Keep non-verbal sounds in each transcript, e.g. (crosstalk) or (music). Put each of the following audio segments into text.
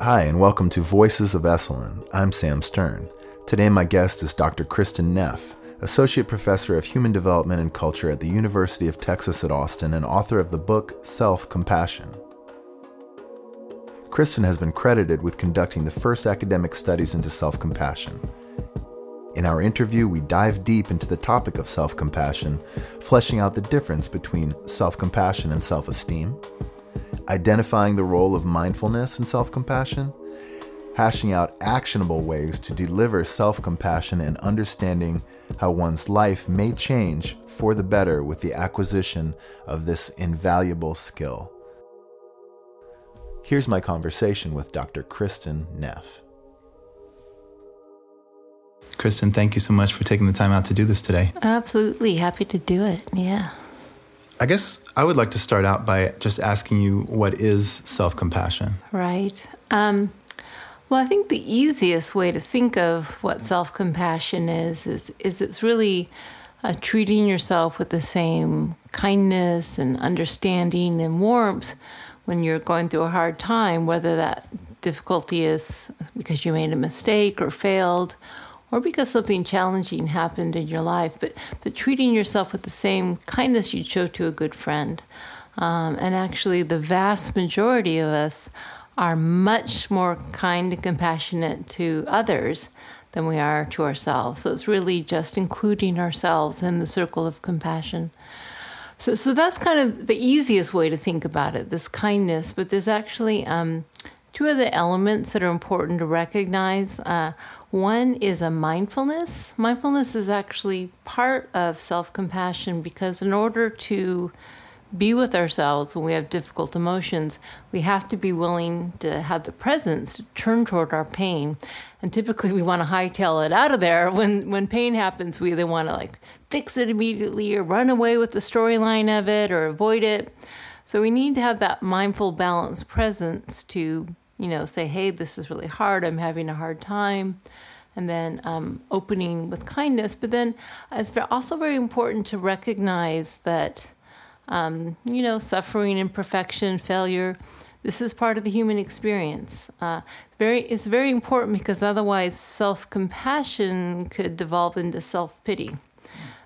Hi, and welcome to Voices of Esalen. I'm Sam Stern. Today, my guest is Dr. Kristin Neff, Associate Professor of Human Development and Culture at the University of Texas at Austin and author of the book Self Compassion. Kristin has been credited with conducting the first academic studies into self compassion. In our interview, we dive deep into the topic of self compassion, fleshing out the difference between self compassion and self esteem, identifying the role of mindfulness and self compassion, hashing out actionable ways to deliver self compassion and understanding how one's life may change for the better with the acquisition of this invaluable skill. Here's my conversation with Dr. Kristin Neff. Kristin, thank you so much for taking the time out to do this today. Absolutely. Happy to do it. Yeah. I guess I would like to start out by just asking you what is self compassion? Right. Um, well, I think the easiest way to think of what self compassion is, is is it's really uh, treating yourself with the same kindness and understanding and warmth when you're going through a hard time, whether that difficulty is because you made a mistake or failed, or because something challenging happened in your life. But but treating yourself with the same kindness you'd show to a good friend. Um, and actually, the vast majority of us are much more kind and compassionate to others than we are to ourselves. So it's really just including ourselves in the circle of compassion. So, so that's kind of the easiest way to think about it, this kindness. But there's actually um, two other elements that are important to recognize. Uh, one is a mindfulness. Mindfulness is actually part of self compassion because, in order to be with ourselves when we have difficult emotions, we have to be willing to have the presence to turn toward our pain. And typically we want to hightail it out of there. When when pain happens, we either want to like fix it immediately or run away with the storyline of it or avoid it. So we need to have that mindful balanced presence to, you know, say, hey, this is really hard. I'm having a hard time. And then um, opening with kindness. But then it's also very important to recognize that um, you know, suffering, imperfection, failure. This is part of the human experience. Uh, very, it's very important because otherwise, self compassion could devolve into self pity.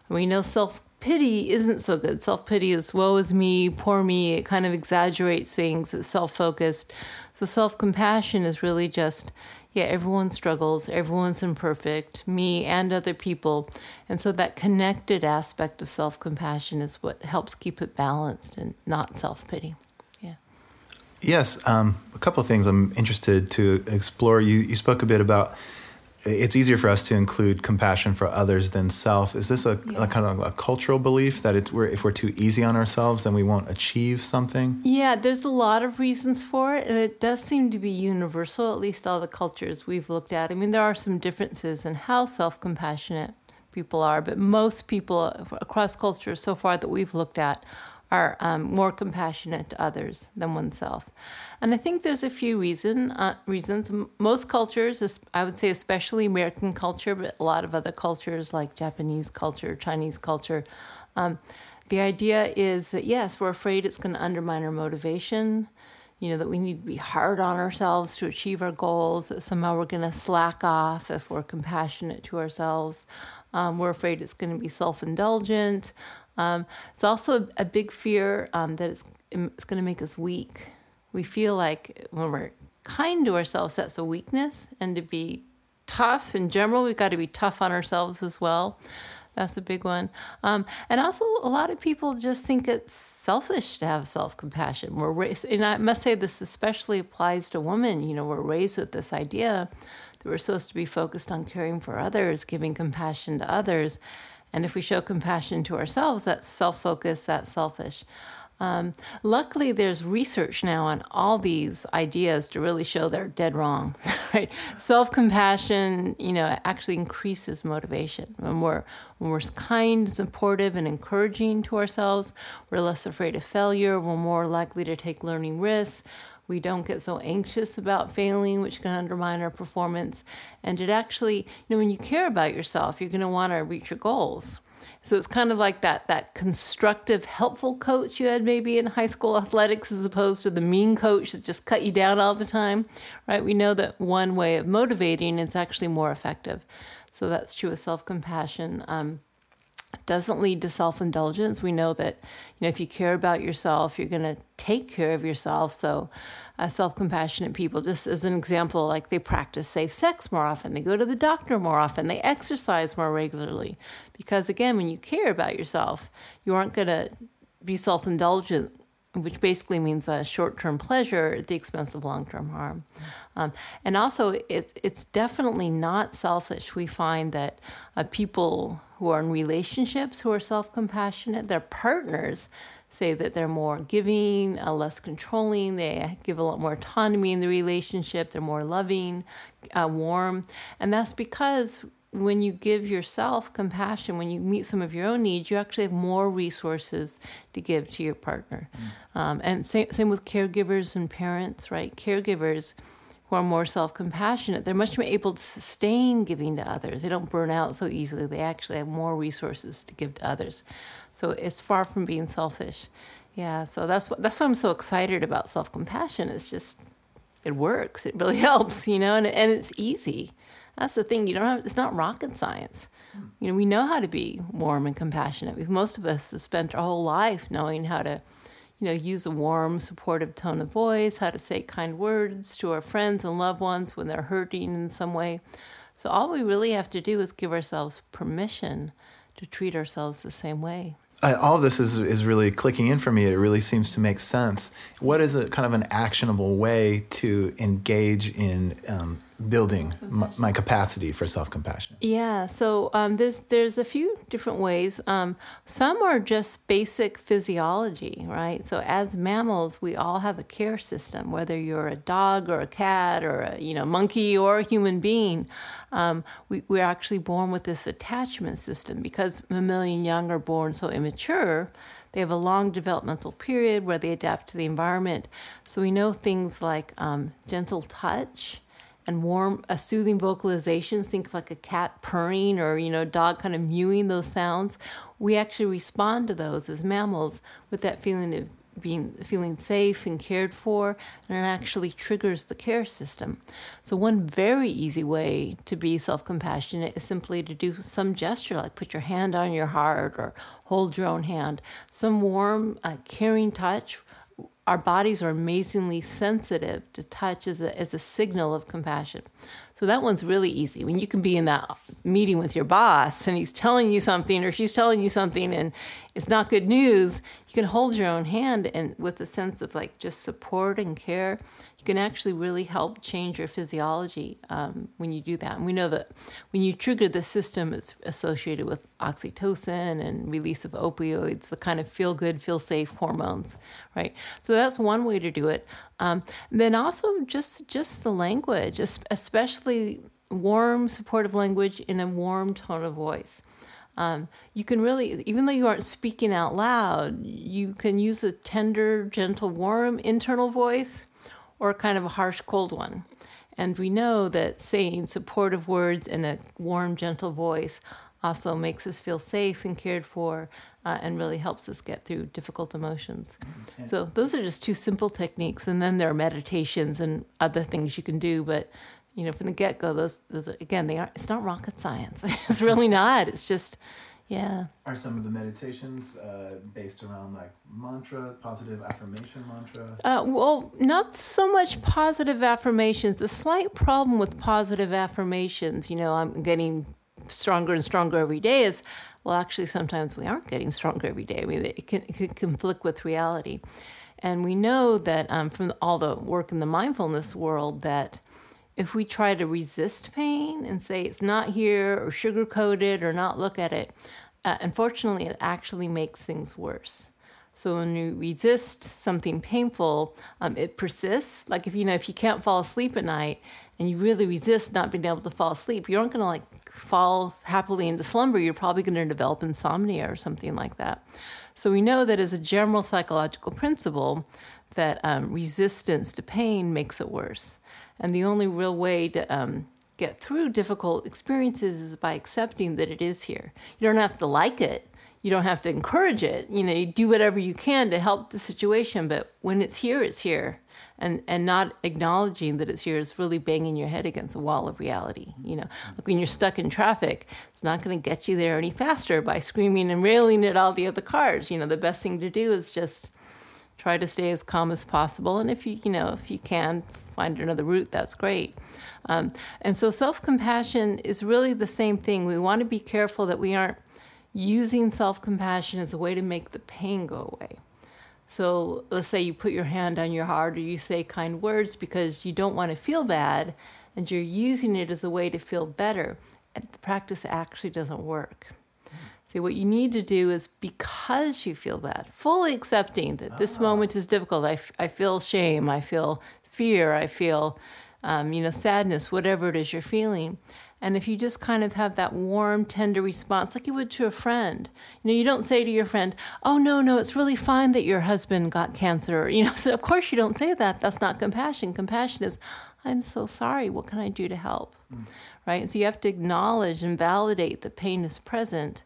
We know self pity isn't so good. Self pity is woe is me, poor me. It kind of exaggerates things. It's self focused. So self compassion is really just yeah, everyone struggles, everyone's imperfect, me and other people. And so that connected aspect of self compassion is what helps keep it balanced and not self pity. Yeah. Yes, um, a couple of things I'm interested to explore. You, you spoke a bit about it's easier for us to include compassion for others than self. Is this a, yeah. a kind of a cultural belief that it's we're, if we're too easy on ourselves, then we won't achieve something? Yeah, there's a lot of reasons for it, and it does seem to be universal. At least all the cultures we've looked at. I mean, there are some differences in how self-compassionate people are, but most people across cultures so far that we've looked at are um, more compassionate to others than oneself. And I think there's a few reason uh, reasons. Most cultures, I would say, especially American culture, but a lot of other cultures like Japanese culture, Chinese culture, um, the idea is that yes, we're afraid it's going to undermine our motivation. You know that we need to be hard on ourselves to achieve our goals. That somehow we're going to slack off if we're compassionate to ourselves. Um, we're afraid it's going to be self-indulgent. Um, it's also a big fear um, that it's, it's going to make us weak. We feel like when we're kind to ourselves, that's a weakness, and to be tough in general, we've got to be tough on ourselves as well. That's a big one. Um, and also, a lot of people just think it's selfish to have self compassion. We're raised, and I must say this especially applies to women. You know, we're raised with this idea that we're supposed to be focused on caring for others, giving compassion to others. And if we show compassion to ourselves, that's self focused, that's selfish. Um, luckily, there's research now on all these ideas to really show they're dead wrong. (laughs) Right? Self compassion, you know, actually increases motivation. When we're when we're kind, supportive, and encouraging to ourselves, we're less afraid of failure. We're more likely to take learning risks. We don't get so anxious about failing, which can undermine our performance. And it actually, you know, when you care about yourself, you're going to want to reach your goals. So it's kind of like that that constructive, helpful coach you had maybe in high school athletics, as opposed to the mean coach that just cut you down all the time, right? We know that one way of motivating is actually more effective. So that's true with self compassion. Um, doesn't lead to self indulgence. We know that you know if you care about yourself, you're going to take care of yourself. So, uh, self compassionate people, just as an example, like they practice safe sex more often, they go to the doctor more often, they exercise more regularly, because again, when you care about yourself, you aren't going to be self indulgent which basically means a short-term pleasure at the expense of long-term harm. Um, and also, it, it's definitely not selfish. We find that uh, people who are in relationships who are self-compassionate, their partners say that they're more giving, uh, less controlling. They give a lot more autonomy in the relationship. They're more loving, uh, warm, and that's because when you give yourself compassion, when you meet some of your own needs, you actually have more resources to give to your partner. Mm. Um, and same, same with caregivers and parents, right? Caregivers who are more self compassionate, they're much more able to sustain giving to others. They don't burn out so easily. They actually have more resources to give to others. So it's far from being selfish. Yeah, so that's what, that's why I'm so excited about self compassion. It's just, it works. It really (laughs) helps, you know, and, and it's easy. That's the thing. You don't have, it's not rocket science. Mm. You know, we know how to be warm and compassionate. We've, most of us have spent our whole life knowing how to, you know, use a warm, supportive tone of voice, how to say kind words to our friends and loved ones when they're hurting in some way. So all we really have to do is give ourselves permission to treat ourselves the same way. I, all this is is really clicking in for me. It really seems to make sense. What is a kind of an actionable way to engage in um, building my, my, capacity for self compassion? Yeah, so um, there's there's a few different ways. Um, some are just basic physiology, right? So as mammals, we all have a care system, whether you're a dog or a cat or a you know monkey or a human being. Um, we, we're actually born with this attachment system because mammalian young are born so immature. They have a long developmental period where they adapt to the environment. So we know things like um, gentle touch and warm, a soothing vocalization. Think of like a cat purring or you know, dog kind of mewing those sounds. We actually respond to those as mammals with that feeling of being feeling safe and cared for, and it actually triggers the care system. So one very easy way to be self-compassionate is simply to do some gesture, like put your hand on your heart or hold your own hand. Some warm, uh, caring touch our bodies are amazingly sensitive to touch as a, as a signal of compassion. So that one's really easy. When you can be in that meeting with your boss and he's telling you something or she's telling you something and it's not good news, you can hold your own hand and with a sense of like just support and care can actually really help change your physiology um, when you do that. And we know that when you trigger the system, it's associated with oxytocin and release of opioids, the kind of feel good, feel safe hormones, right? So that's one way to do it. Um, then also just just the language, especially warm, supportive language in a warm tone of voice. Um, you can really, even though you aren't speaking out loud, you can use a tender, gentle, warm internal voice or kind of a harsh, cold one. And we know that saying supportive words in a warm, gentle voice also makes us feel safe and cared for uh, and really helps us get through difficult emotions. So, those are just two simple techniques. And then there are meditations and other things you can do. But, you know, from the get go, those, those are, again, they aren't, it's not rocket science. (laughs) it's really not. It's just, yeah. Are some of the meditations uh, based around like mantra, positive affirmation mantra? Uh, well, not so much positive affirmations. The slight problem with positive affirmations, you know, I'm getting stronger and stronger every day is well, actually, sometimes we aren't getting stronger every day. I mean, it can, it can conflict with reality. And we know that um, from all the work in the mindfulness world that if we try to resist pain and say it's not here or sugarcoat it or not look at it, uh, unfortunately, it actually makes things worse. So when you resist something painful, um, it persists. Like if you know if you can't fall asleep at night and you really resist not being able to fall asleep, you aren't going to like fall happily into slumber. You're probably going to develop insomnia or something like that. So we know that as a general psychological principle, that um, resistance to pain makes it worse. And the only real way to um, get through difficult experiences is by accepting that it is here. You don't have to like it. You don't have to encourage it. You know, you do whatever you can to help the situation, but when it's here, it's here. And and not acknowledging that it's here is really banging your head against a wall of reality. You know, like when you're stuck in traffic, it's not going to get you there any faster by screaming and railing at all the other cars. You know, the best thing to do is just try to stay as calm as possible. And if you you know if you can find another route, that's great. Um, and so self compassion is really the same thing. We want to be careful that we aren't using self compassion as a way to make the pain go away. So let's say you put your hand on your heart or you say kind words because you don't want to feel bad and you're using it as a way to feel better. And the practice actually doesn't work. See, what you need to do is because you feel bad, fully accepting that this moment is difficult. I, f- I feel shame, I feel fear, I feel, um, you know, sadness, whatever it is you're feeling. And if you just kind of have that warm, tender response, like you would to a friend, you know, you don't say to your friend, "Oh no, no, it's really fine that your husband got cancer." (laughs) You know, so of course you don't say that. That's not compassion. Compassion is, "I'm so sorry. What can I do to help?" Mm. Right? So you have to acknowledge and validate that pain is present,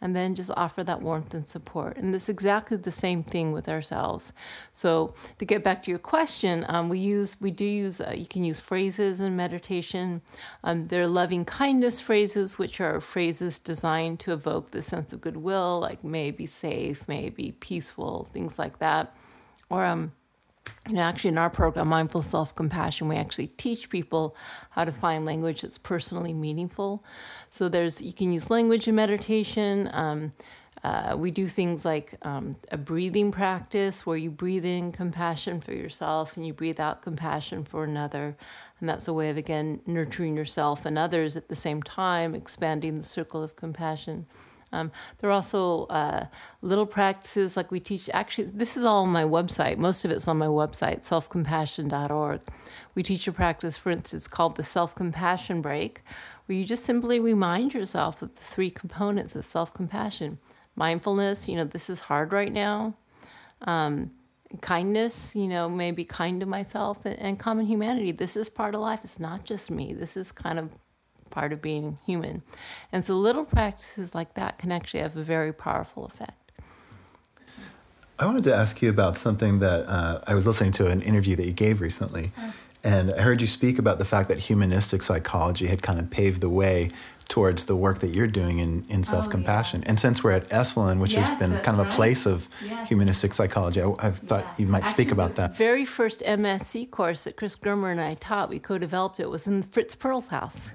and then just offer that warmth and support. And it's exactly the same thing with ourselves. So to get back to your question, um, we use we do use uh, you can use phrases in meditation. Um, they're loving kindness phrases, which are phrases designed to evoke the sense of goodwill, like may be safe, may be peaceful, things like that, or um know, actually, in our program, Mindful Self Compassion, we actually teach people how to find language that's personally meaningful. So there's you can use language in meditation. Um, uh, we do things like um, a breathing practice where you breathe in compassion for yourself and you breathe out compassion for another. And that's a way of, again, nurturing yourself and others at the same time, expanding the circle of compassion. Um, there are also uh, little practices like we teach. Actually, this is all on my website. Most of it's on my website, selfcompassion.org. We teach a practice, for instance, called the self compassion break, where you just simply remind yourself of the three components of self compassion mindfulness, you know, this is hard right now. Um, kindness, you know, maybe kind to myself, and, and common humanity. This is part of life. It's not just me. This is kind of part of being human. And so little practices like that can actually have a very powerful effect. I wanted to ask you about something that uh, I was listening to an interview that you gave recently. And I heard you speak about the fact that humanistic psychology had kind of paved the way towards the work that you're doing in, in self compassion. Oh, yeah. And since we're at Esalen, which yes, has been kind of a place of yes. humanistic psychology, I, I thought yeah. you might Actually, speak about that. The very first MSC course that Chris Germer and I taught, we co developed it, was in Fritz Perls' house.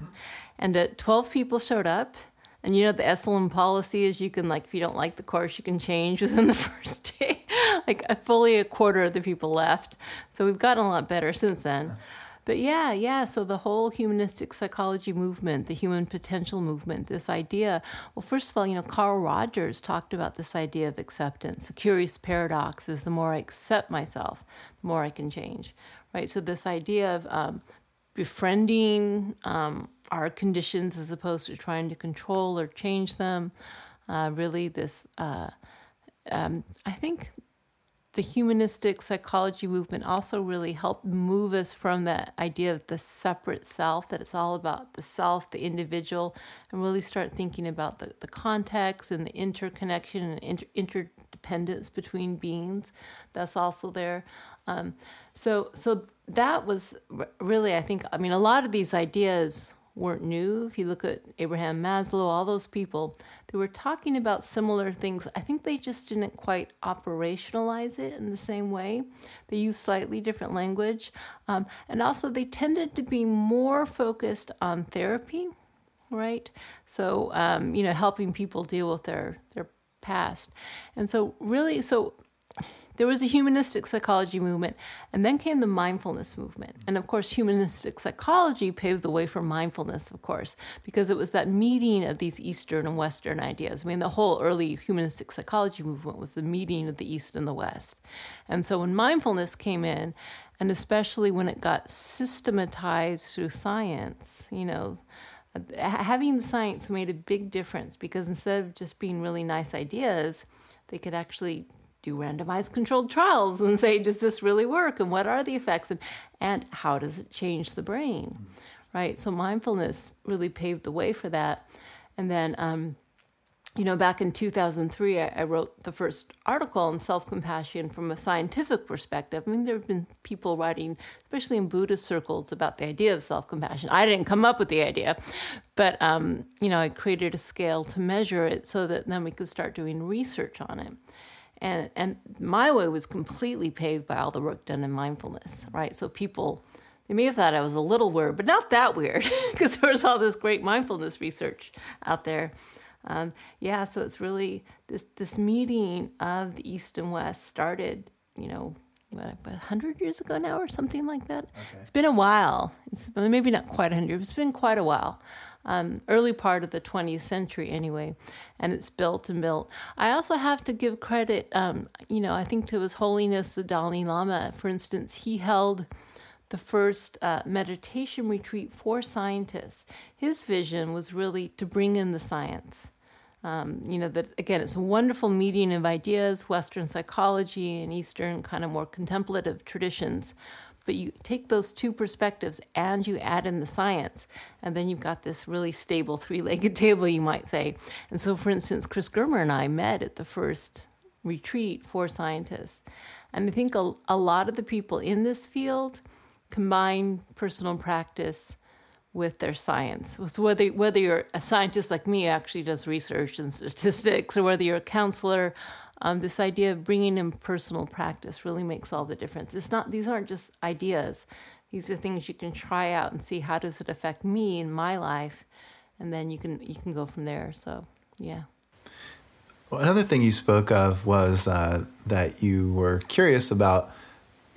And uh, 12 people showed up. And you know, the Esalen policy is you can, like, if you don't like the course, you can change (laughs) within the first day. like, a, fully a quarter of the people left. So we've gotten a lot better since then. But yeah, yeah. So the whole humanistic psychology movement, the human potential movement, this idea. Well, first of all, you know, Carl Rogers talked about this idea of acceptance. The curious paradox is the more I accept myself, the more I can change, right? So this idea of um, befriending um, our conditions as opposed to trying to control or change them. Uh, really, this, uh, um, I think the humanistic psychology movement also really helped move us from that idea of the separate self, that it's all about the self, the individual, and really start thinking about the, the context and the interconnection and inter- interdependence between beings. That's also there. Um, so, so that was really, I think, I mean, a lot of these ideas weren't new. If you look at Abraham Maslow, all those people, they were talking about similar things. I think they just didn't quite operationalize it in the same way. They used slightly different language. Um, and also, they tended to be more focused on therapy, right? So, um, you know, helping people deal with their, their past. And so, really, so there was a humanistic psychology movement, and then came the mindfulness movement. And of course, humanistic psychology paved the way for mindfulness, of course, because it was that meeting of these Eastern and Western ideas. I mean, the whole early humanistic psychology movement was the meeting of the East and the West. And so when mindfulness came in, and especially when it got systematized through science, you know, having the science made a big difference because instead of just being really nice ideas, they could actually do randomized controlled trials and say, does this really work? And what are the effects? And, and how does it change the brain? right? So mindfulness really paved the way for that. And then, um, you know, back in 2003, I, I wrote the first article on self compassion from a scientific perspective. I mean, there have been people writing, especially in Buddhist circles, about the idea of self compassion. I didn't come up with the idea, but, um, you know, I created a scale to measure it so that then we could start doing research on it. And, and my way was completely paved by all the work done in mindfulness, right? So people, they may have thought I was a little weird, but not that weird (laughs) because there was all this great mindfulness research out there. Um, yeah, so it's really this this meeting of the East and West started, you know, what, hundred years ago now or something like that. Okay. It's been a while. It's maybe not quite hundred. It's been quite a while. Um, early part of the 20th century anyway, and it's built and built. I also have to give credit, um, you know, I think to His Holiness the Dalai Lama, for instance, he held the first uh, meditation retreat for scientists. His vision was really to bring in the science. Um, you know, that again, it's a wonderful meeting of ideas, Western psychology and Eastern kind of more contemplative traditions. But you take those two perspectives and you add in the science, and then you've got this really stable three legged (laughs) table, you might say. And so, for instance, Chris Germer and I met at the first retreat for scientists. And I think a, a lot of the people in this field combine personal practice with their science. So whether whether you're a scientist like me, actually does research and statistics, or whether you're a counselor, um, this idea of bringing in personal practice really makes all the difference. It's not; these aren't just ideas; these are things you can try out and see how does it affect me in my life, and then you can you can go from there. So, yeah. Well, another thing you spoke of was uh, that you were curious about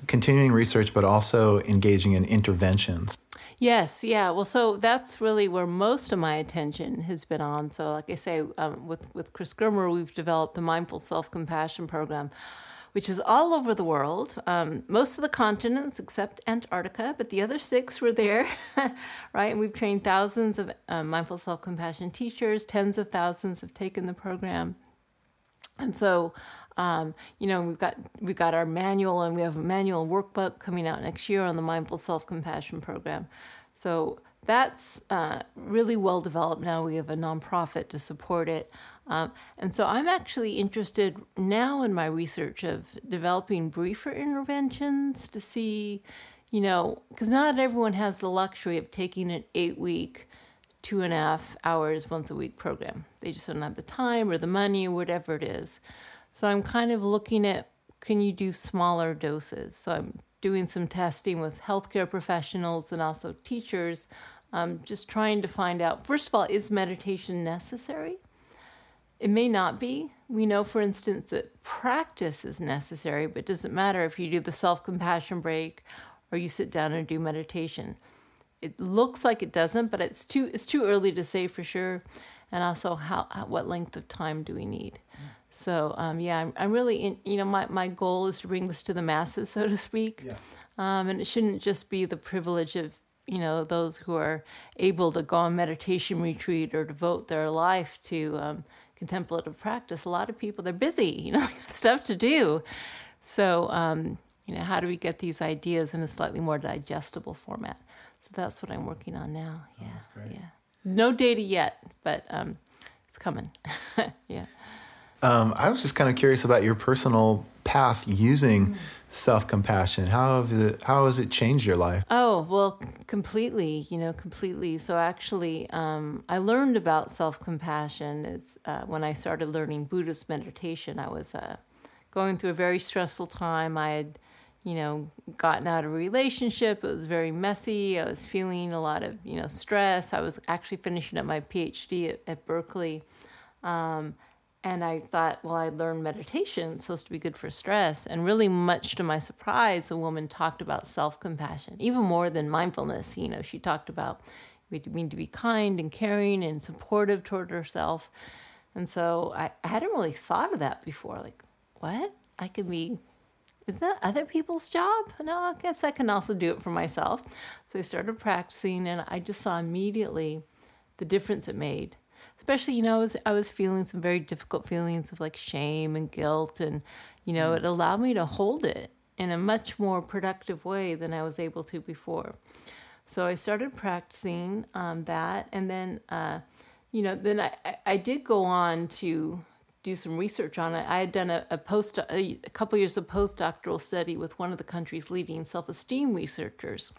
continuing research, but also engaging in interventions. Yes, yeah. Well, so that's really where most of my attention has been on. So, like I say, um, with with Chris Germer, we've developed the Mindful Self Compassion Program, which is all over the world. Um, most of the continents except Antarctica, but the other six were there, (laughs) right? And we've trained thousands of um, mindful self compassion teachers. Tens of thousands have taken the program. And so, um, you know, we've got we've got our manual, and we have a manual workbook coming out next year on the Mindful Self Compassion Program. So that's uh, really well developed now. We have a nonprofit to support it, um, and so I'm actually interested now in my research of developing briefer interventions to see, you know, because not everyone has the luxury of taking an eight week two and a half hours once a week program. They just don't have the time or the money or whatever it is. So I'm kind of looking at can you do smaller doses? So I'm doing some testing with healthcare professionals and also teachers, um, just trying to find out first of all, is meditation necessary? It may not be. We know, for instance, that practice is necessary, but it doesn't matter if you do the self compassion break or you sit down and do meditation it looks like it doesn't, but it's too it's too early to say for sure. And also, how, how what length of time do we need? Mm. So um, yeah, I'm, I'm really in, you know my my goal is to bring this to the masses, so to speak. Yeah. Um, and it shouldn't just be the privilege of you know those who are able to go on meditation retreat or devote their life to um, contemplative practice. A lot of people they're busy, (laughs) you know, stuff to do. So um, you know, how do we get these ideas in a slightly more digestible format? So that's what I'm working on now. Oh, yeah. Yeah. No data yet, but um, it's coming. (laughs) yeah. Um, I was just kind of curious about your personal path using mm. self compassion. How have it, how has it changed your life? Oh well, completely. You know, completely. So actually, um, I learned about self compassion is uh, when I started learning Buddhist meditation. I was uh, going through a very stressful time. I had you know, gotten out of a relationship. It was very messy. I was feeling a lot of, you know, stress. I was actually finishing up my PhD at, at Berkeley. Um, and I thought, well, I learned meditation. It's supposed to be good for stress. And really, much to my surprise, the woman talked about self compassion, even more than mindfulness. You know, she talked about we need to be kind and caring and supportive toward herself. And so I, I hadn't really thought of that before. Like, what? I could be is that other people's job? No, I guess I can also do it for myself. So I started practicing, and I just saw immediately the difference it made. Especially, you know, I was, I was feeling some very difficult feelings of like shame and guilt, and, you know, it allowed me to hold it in a much more productive way than I was able to before. So I started practicing um, that, and then, uh, you know, then I, I did go on to do some research on it. I had done a, a post a, a couple years of postdoctoral study with one of the country's leading self-esteem researchers,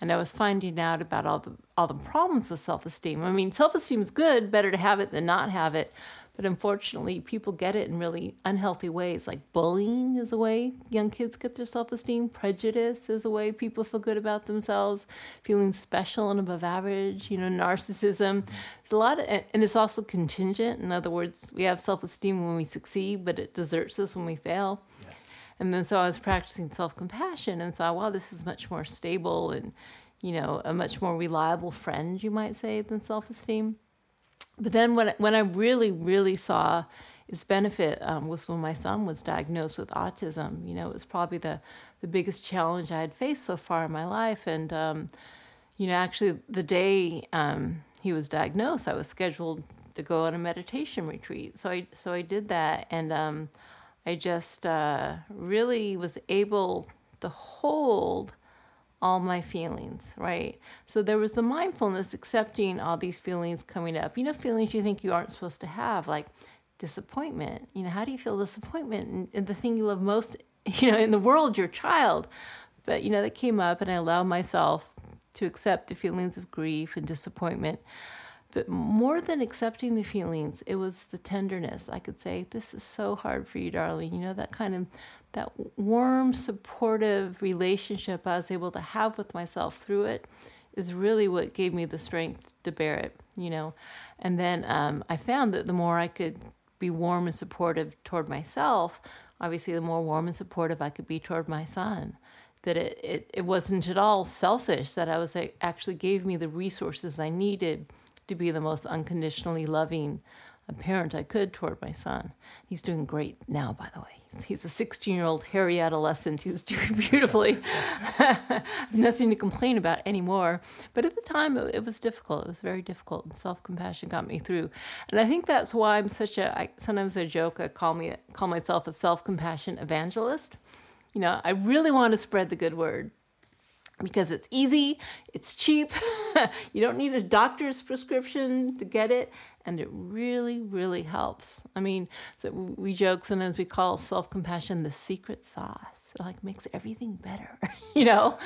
and I was finding out about all the all the problems with self-esteem. I mean, self-esteem is good; better to have it than not have it. But unfortunately, people get it in really unhealthy ways. Like bullying is a way young kids get their self esteem, prejudice is a way people feel good about themselves, feeling special and above average, you know, narcissism. There's a lot of, and it's also contingent. In other words, we have self esteem when we succeed, but it deserts us when we fail. Yes. And then so I was practicing self compassion and saw, wow, this is much more stable and, you know, a much more reliable friend, you might say, than self esteem. But then when when I really really saw its benefit um, was when my son was diagnosed with autism. You know, it was probably the the biggest challenge I had faced so far in my life, and um, you know, actually the day um, he was diagnosed, I was scheduled to go on a meditation retreat. So I so I did that, and um, I just uh, really was able to hold all my feelings, right? So there was the mindfulness, accepting all these feelings coming up. You know, feelings you think you aren't supposed to have, like disappointment. You know, how do you feel disappointment in, the thing you love most, (laughs) you know, in the world, your child? But, you know, that came up and I allowed myself to accept the feelings of grief and disappointment. But more than accepting the feelings, it was the tenderness. I could say, This is so hard for you, darling. You know, that kind of that warm, supportive relationship I was able to have with myself through it is really what gave me the strength to bear it, you know. And then um, I found that the more I could be warm and supportive toward myself, obviously, the more warm and supportive I could be toward my son. That it, it, it wasn't at all selfish, that I was actually gave me the resources I needed to be the most unconditionally loving uh, parent I could toward my son. He's doing great now, by the way. He's a 16 year old hairy adolescent. He's (laughs) doing beautifully. (laughs) Nothing to complain about anymore. But at the time, it, it was difficult. It was very difficult, and self compassion got me through. And I think that's why I'm such a. I, sometimes I joke. I call me call myself a self compassion evangelist. You know, I really want to spread the good word because it's easy, it's cheap, (laughs) (laughs) you don't need a doctor's prescription to get it, and it really, really helps. I mean, so we joke sometimes we call self compassion the secret sauce. It like makes everything better, (laughs) you know.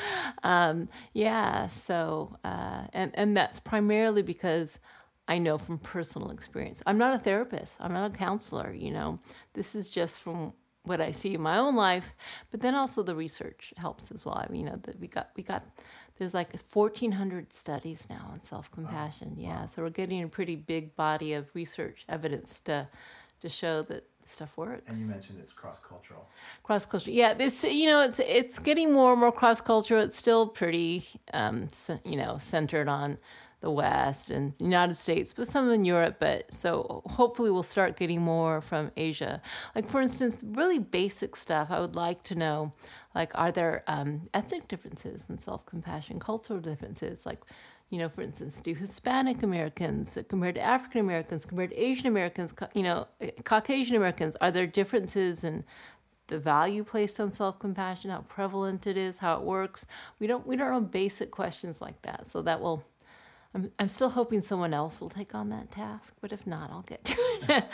Um, yeah. So, uh, and and that's primarily because I know from personal experience. I'm not a therapist. I'm not a counselor. You know, this is just from what I see in my own life, but then also the research helps as well. I mean, you know, that we got we got there's like 1,400 studies now on self compassion. Wow. Yeah, wow. so we're getting a pretty big body of research evidence to to show that stuff works. And you mentioned it's cross cultural. Cross cultural, yeah. This you know it's it's getting more and more cross cultural. It's still pretty um, you know centered on the West and the United States, but some in Europe. But so hopefully we'll start getting more from Asia. Like for instance, really basic stuff. I would like to know, like, are there um, ethnic differences in self compassion, cultural differences, like. You know, for instance, do Hispanic Americans compared to African Americans, compared to Asian Americans, you know, Caucasian Americans, are there differences in the value placed on self-compassion, how prevalent it is, how it works. We don't we don't know basic questions like that. So that will I'm, I'm still hoping someone else will take on that task, but if not, I'll get (laughs) to it.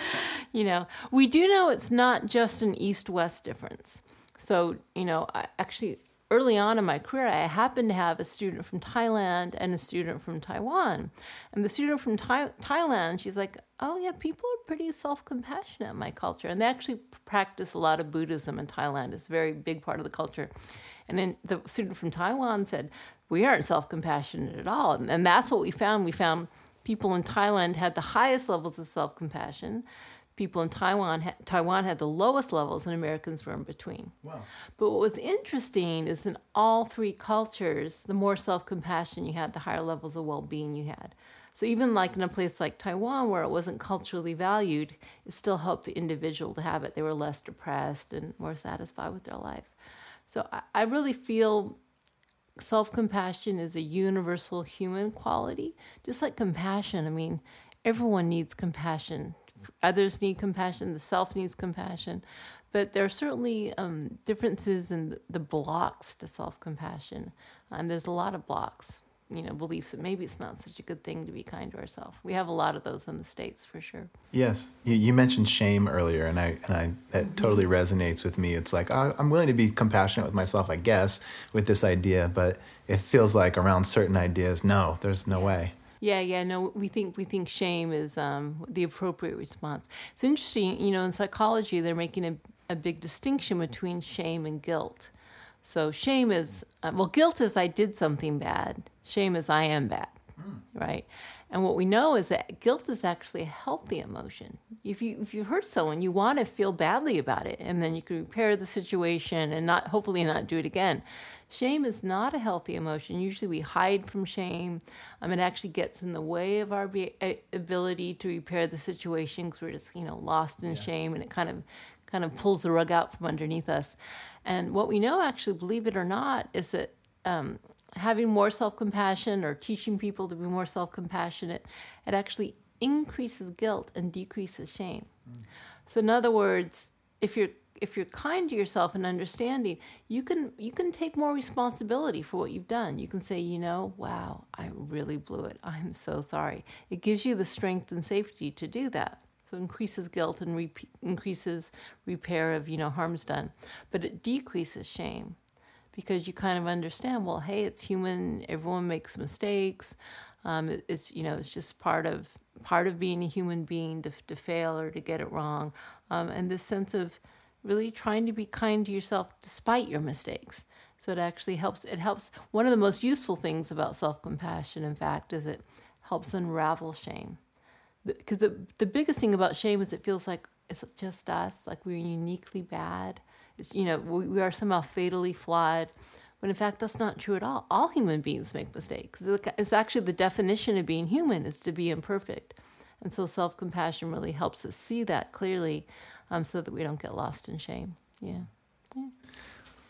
you know, we do know it's not just an east west difference. So, you know, I actually early on in my career, I happened to have a student from Thailand and a student from Taiwan. And the student from Thai- Thailand, she's like, oh, yeah, people are pretty self compassionate in my culture. And they actually practice a lot of Buddhism in Thailand, it's a very big part of the culture. And then the student from Taiwan said, we aren't self compassionate at all. And, and that's what we found. We found people in Thailand had the highest levels of self compassion people in Taiwan ha- Taiwan had the lowest levels and Americans were in between. Wow. But what was interesting is in all three cultures, the more self-compassion you had, the higher levels of well-being you had. So even like in a place like Taiwan where it wasn't culturally valued, it still helped the individual to have it. They were less depressed and more satisfied with their life. So I, I really feel self-compassion is a universal human quality, just like compassion. I mean, everyone needs compassion others need compassion, the self needs compassion. But there are certainly um, differences in the blocks to self compassion. And there's a lot of blocks you know beliefs that maybe it's not such a good thing to be kind to ourselves. We have a lot of those in the states for sure. Yes, you, you mentioned shame earlier, and I and I that mm-hmm. totally resonates with me. It's like oh, I'm willing to be compassionate with myself, I guess, with this idea, but it feels like around certain ideas, no, there's no way. Yeah, yeah, no, we think we think shame is um, the appropriate response. It's interesting, you know, in psychology, they're making a, a big distinction between shame and guilt. So shame is uh, well, guilt is I did something bad. Shame is I am bad, mm. right? And what we know is that guilt is actually a healthy emotion. If you if you hurt someone, you want to feel badly about it, and then you can repair the situation and not hopefully not do it again. Shame is not a healthy emotion. Usually we hide from shame. Um, it actually gets in the way of our be- ability to repair the situation because we're just you know lost in yeah. shame, and it kind of kind of pulls the rug out from underneath us. And what we know, actually, believe it or not, is that um, having more self compassion or teaching people to be more self compassionate, it actually increases guilt and decreases shame. Mm. So, in other words, if you're if you're kind to yourself and understanding, you can you can take more responsibility for what you've done. You can say, you know, wow, I really blew it. I'm so sorry. It gives you the strength and safety to do that. So increases guilt and re- increases repair of you know harms done, but it decreases shame because you kind of understand. Well, hey, it's human. Everyone makes mistakes. Um, it, it's you know it's just part of part of being a human being to, to fail or to get it wrong, um, and this sense of really trying to be kind to yourself despite your mistakes. So it actually helps. It helps. One of the most useful things about self compassion, in fact, is it helps unravel shame because the, the biggest thing about shame is it feels like it's just us, like we're uniquely bad. It's, you know, we, we are somehow fatally flawed. When in fact, that's not true at all. All human beings make mistakes. It's actually the definition of being human is to be imperfect. And so self compassion really helps us see that clearly um, so that we don't get lost in shame. Yeah. yeah.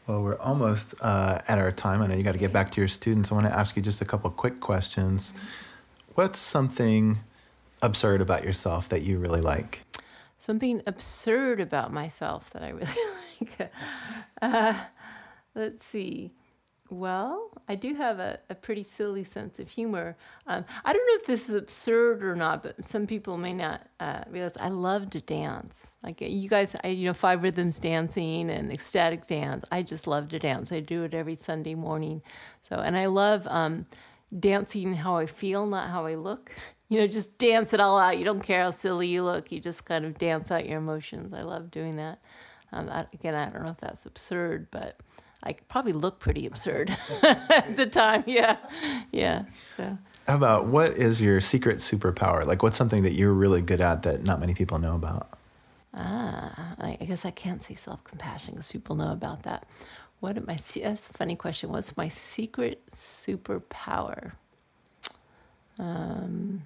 Well, we're almost uh, at our time. I know you got to get back to your students. I want to ask you just a couple quick questions. What's something absurd about yourself that you really like? Something absurd about myself that I really (laughs) like. Uh, let's see. Well, I do have a, a pretty silly sense of humor. Um, I don't know if this is absurd or not, but some people may not uh, realize I love to dance. Like you guys, I, you know, five rhythms dancing and ecstatic dance. I just love to dance. I do it every Sunday morning. So, and I love um, dancing how I feel, not how I look (laughs) you know, just dance it all out. You don't care how silly you look. You just kind of dance out your emotions. I love doing that. Um, I, again, I don't know if that's absurd, but I probably look pretty absurd (laughs) at the time. Yeah, yeah. So. How about what is your secret superpower? Like, what's something that you're really good at that not many people know about? Ah, I guess I can't say self compassion because people know about that. What am I? That's a funny question. What's my secret superpower? Um,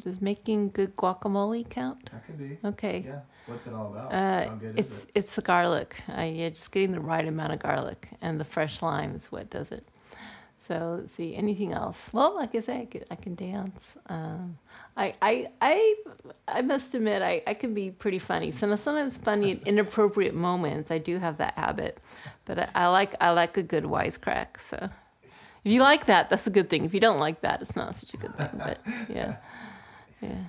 does making good guacamole count? That could be. Okay. Yeah. What's it all about? Uh, it's, it? It's the garlic. Uh, yeah, just getting the right amount of garlic and the fresh lime is what does it. So let's see. Anything else? Well, like I say, I can, I can dance. Um, I, I, I, I must admit, I, I can be pretty funny. So sometimes funny in (laughs) inappropriate moments. I do have that habit, but I, I like I like a good wisecrack. So if you like that, that's a good thing. If you don't like that, it's not such a good thing. But yeah. (laughs) Yeah.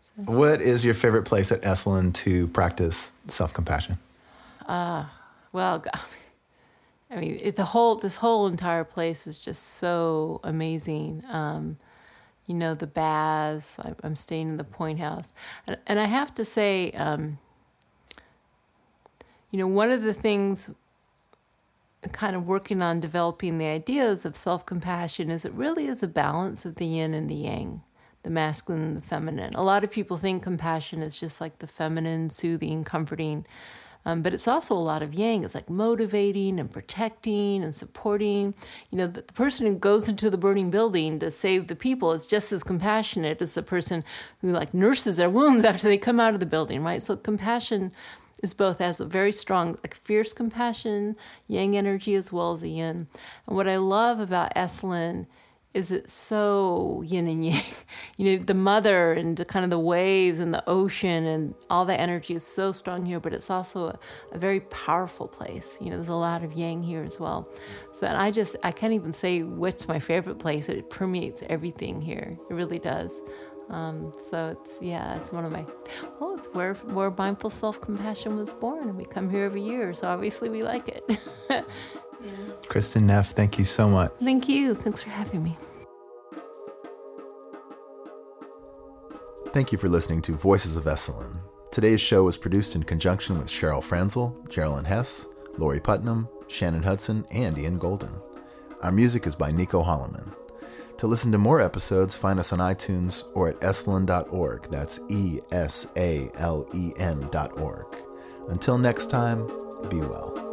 So. What is your favorite place at Esalen to practice self compassion? Ah, uh, well, (laughs) I mean, it, the whole this whole entire place is just so amazing. Um, you know, the baths. I, am staying in the Point House, and, and I have to say, um, you know, one of the things kind of working on developing the ideas of self compassion is it really is a balance of the yin and the yang the masculine and the feminine. A lot of people think compassion is just like the feminine, soothing, comforting. Um, but it's also a lot of yang. It's like motivating and protecting and supporting. You know, the, the, person who goes into the burning building to save the people is just as compassionate as the person who like nurses their wounds (laughs) after they come out of the building, right? So compassion is both as a very strong, like fierce compassion, yang energy as well as the yin. And what I love about Esalen is it so yin and yang. (laughs) You know, the mother and kind of the waves and the ocean and all the energy is so strong here, but it's also a, a, very powerful place. You know, there's a lot of yang here as well. So I just, I can't even say which my favorite place. It permeates everything here. It really does. Um, so it's yeah, it's one of my well, it's where where mindful self compassion was born, and we come here every year, so obviously we like it. (laughs) yeah. Kristin Neff, thank you so much. Thank you. Thanks for having me. Thank you for listening to Voices of Esalen. Today's show was produced in conjunction with Cheryl Franzel, Geraldine Hess, Lori Putnam, Shannon Hudson, and Ian Golden. Our music is by Nico Holloman. To listen to more episodes, find us on iTunes or at esalen.org. That's E S A L E N.org. Until next time, be well.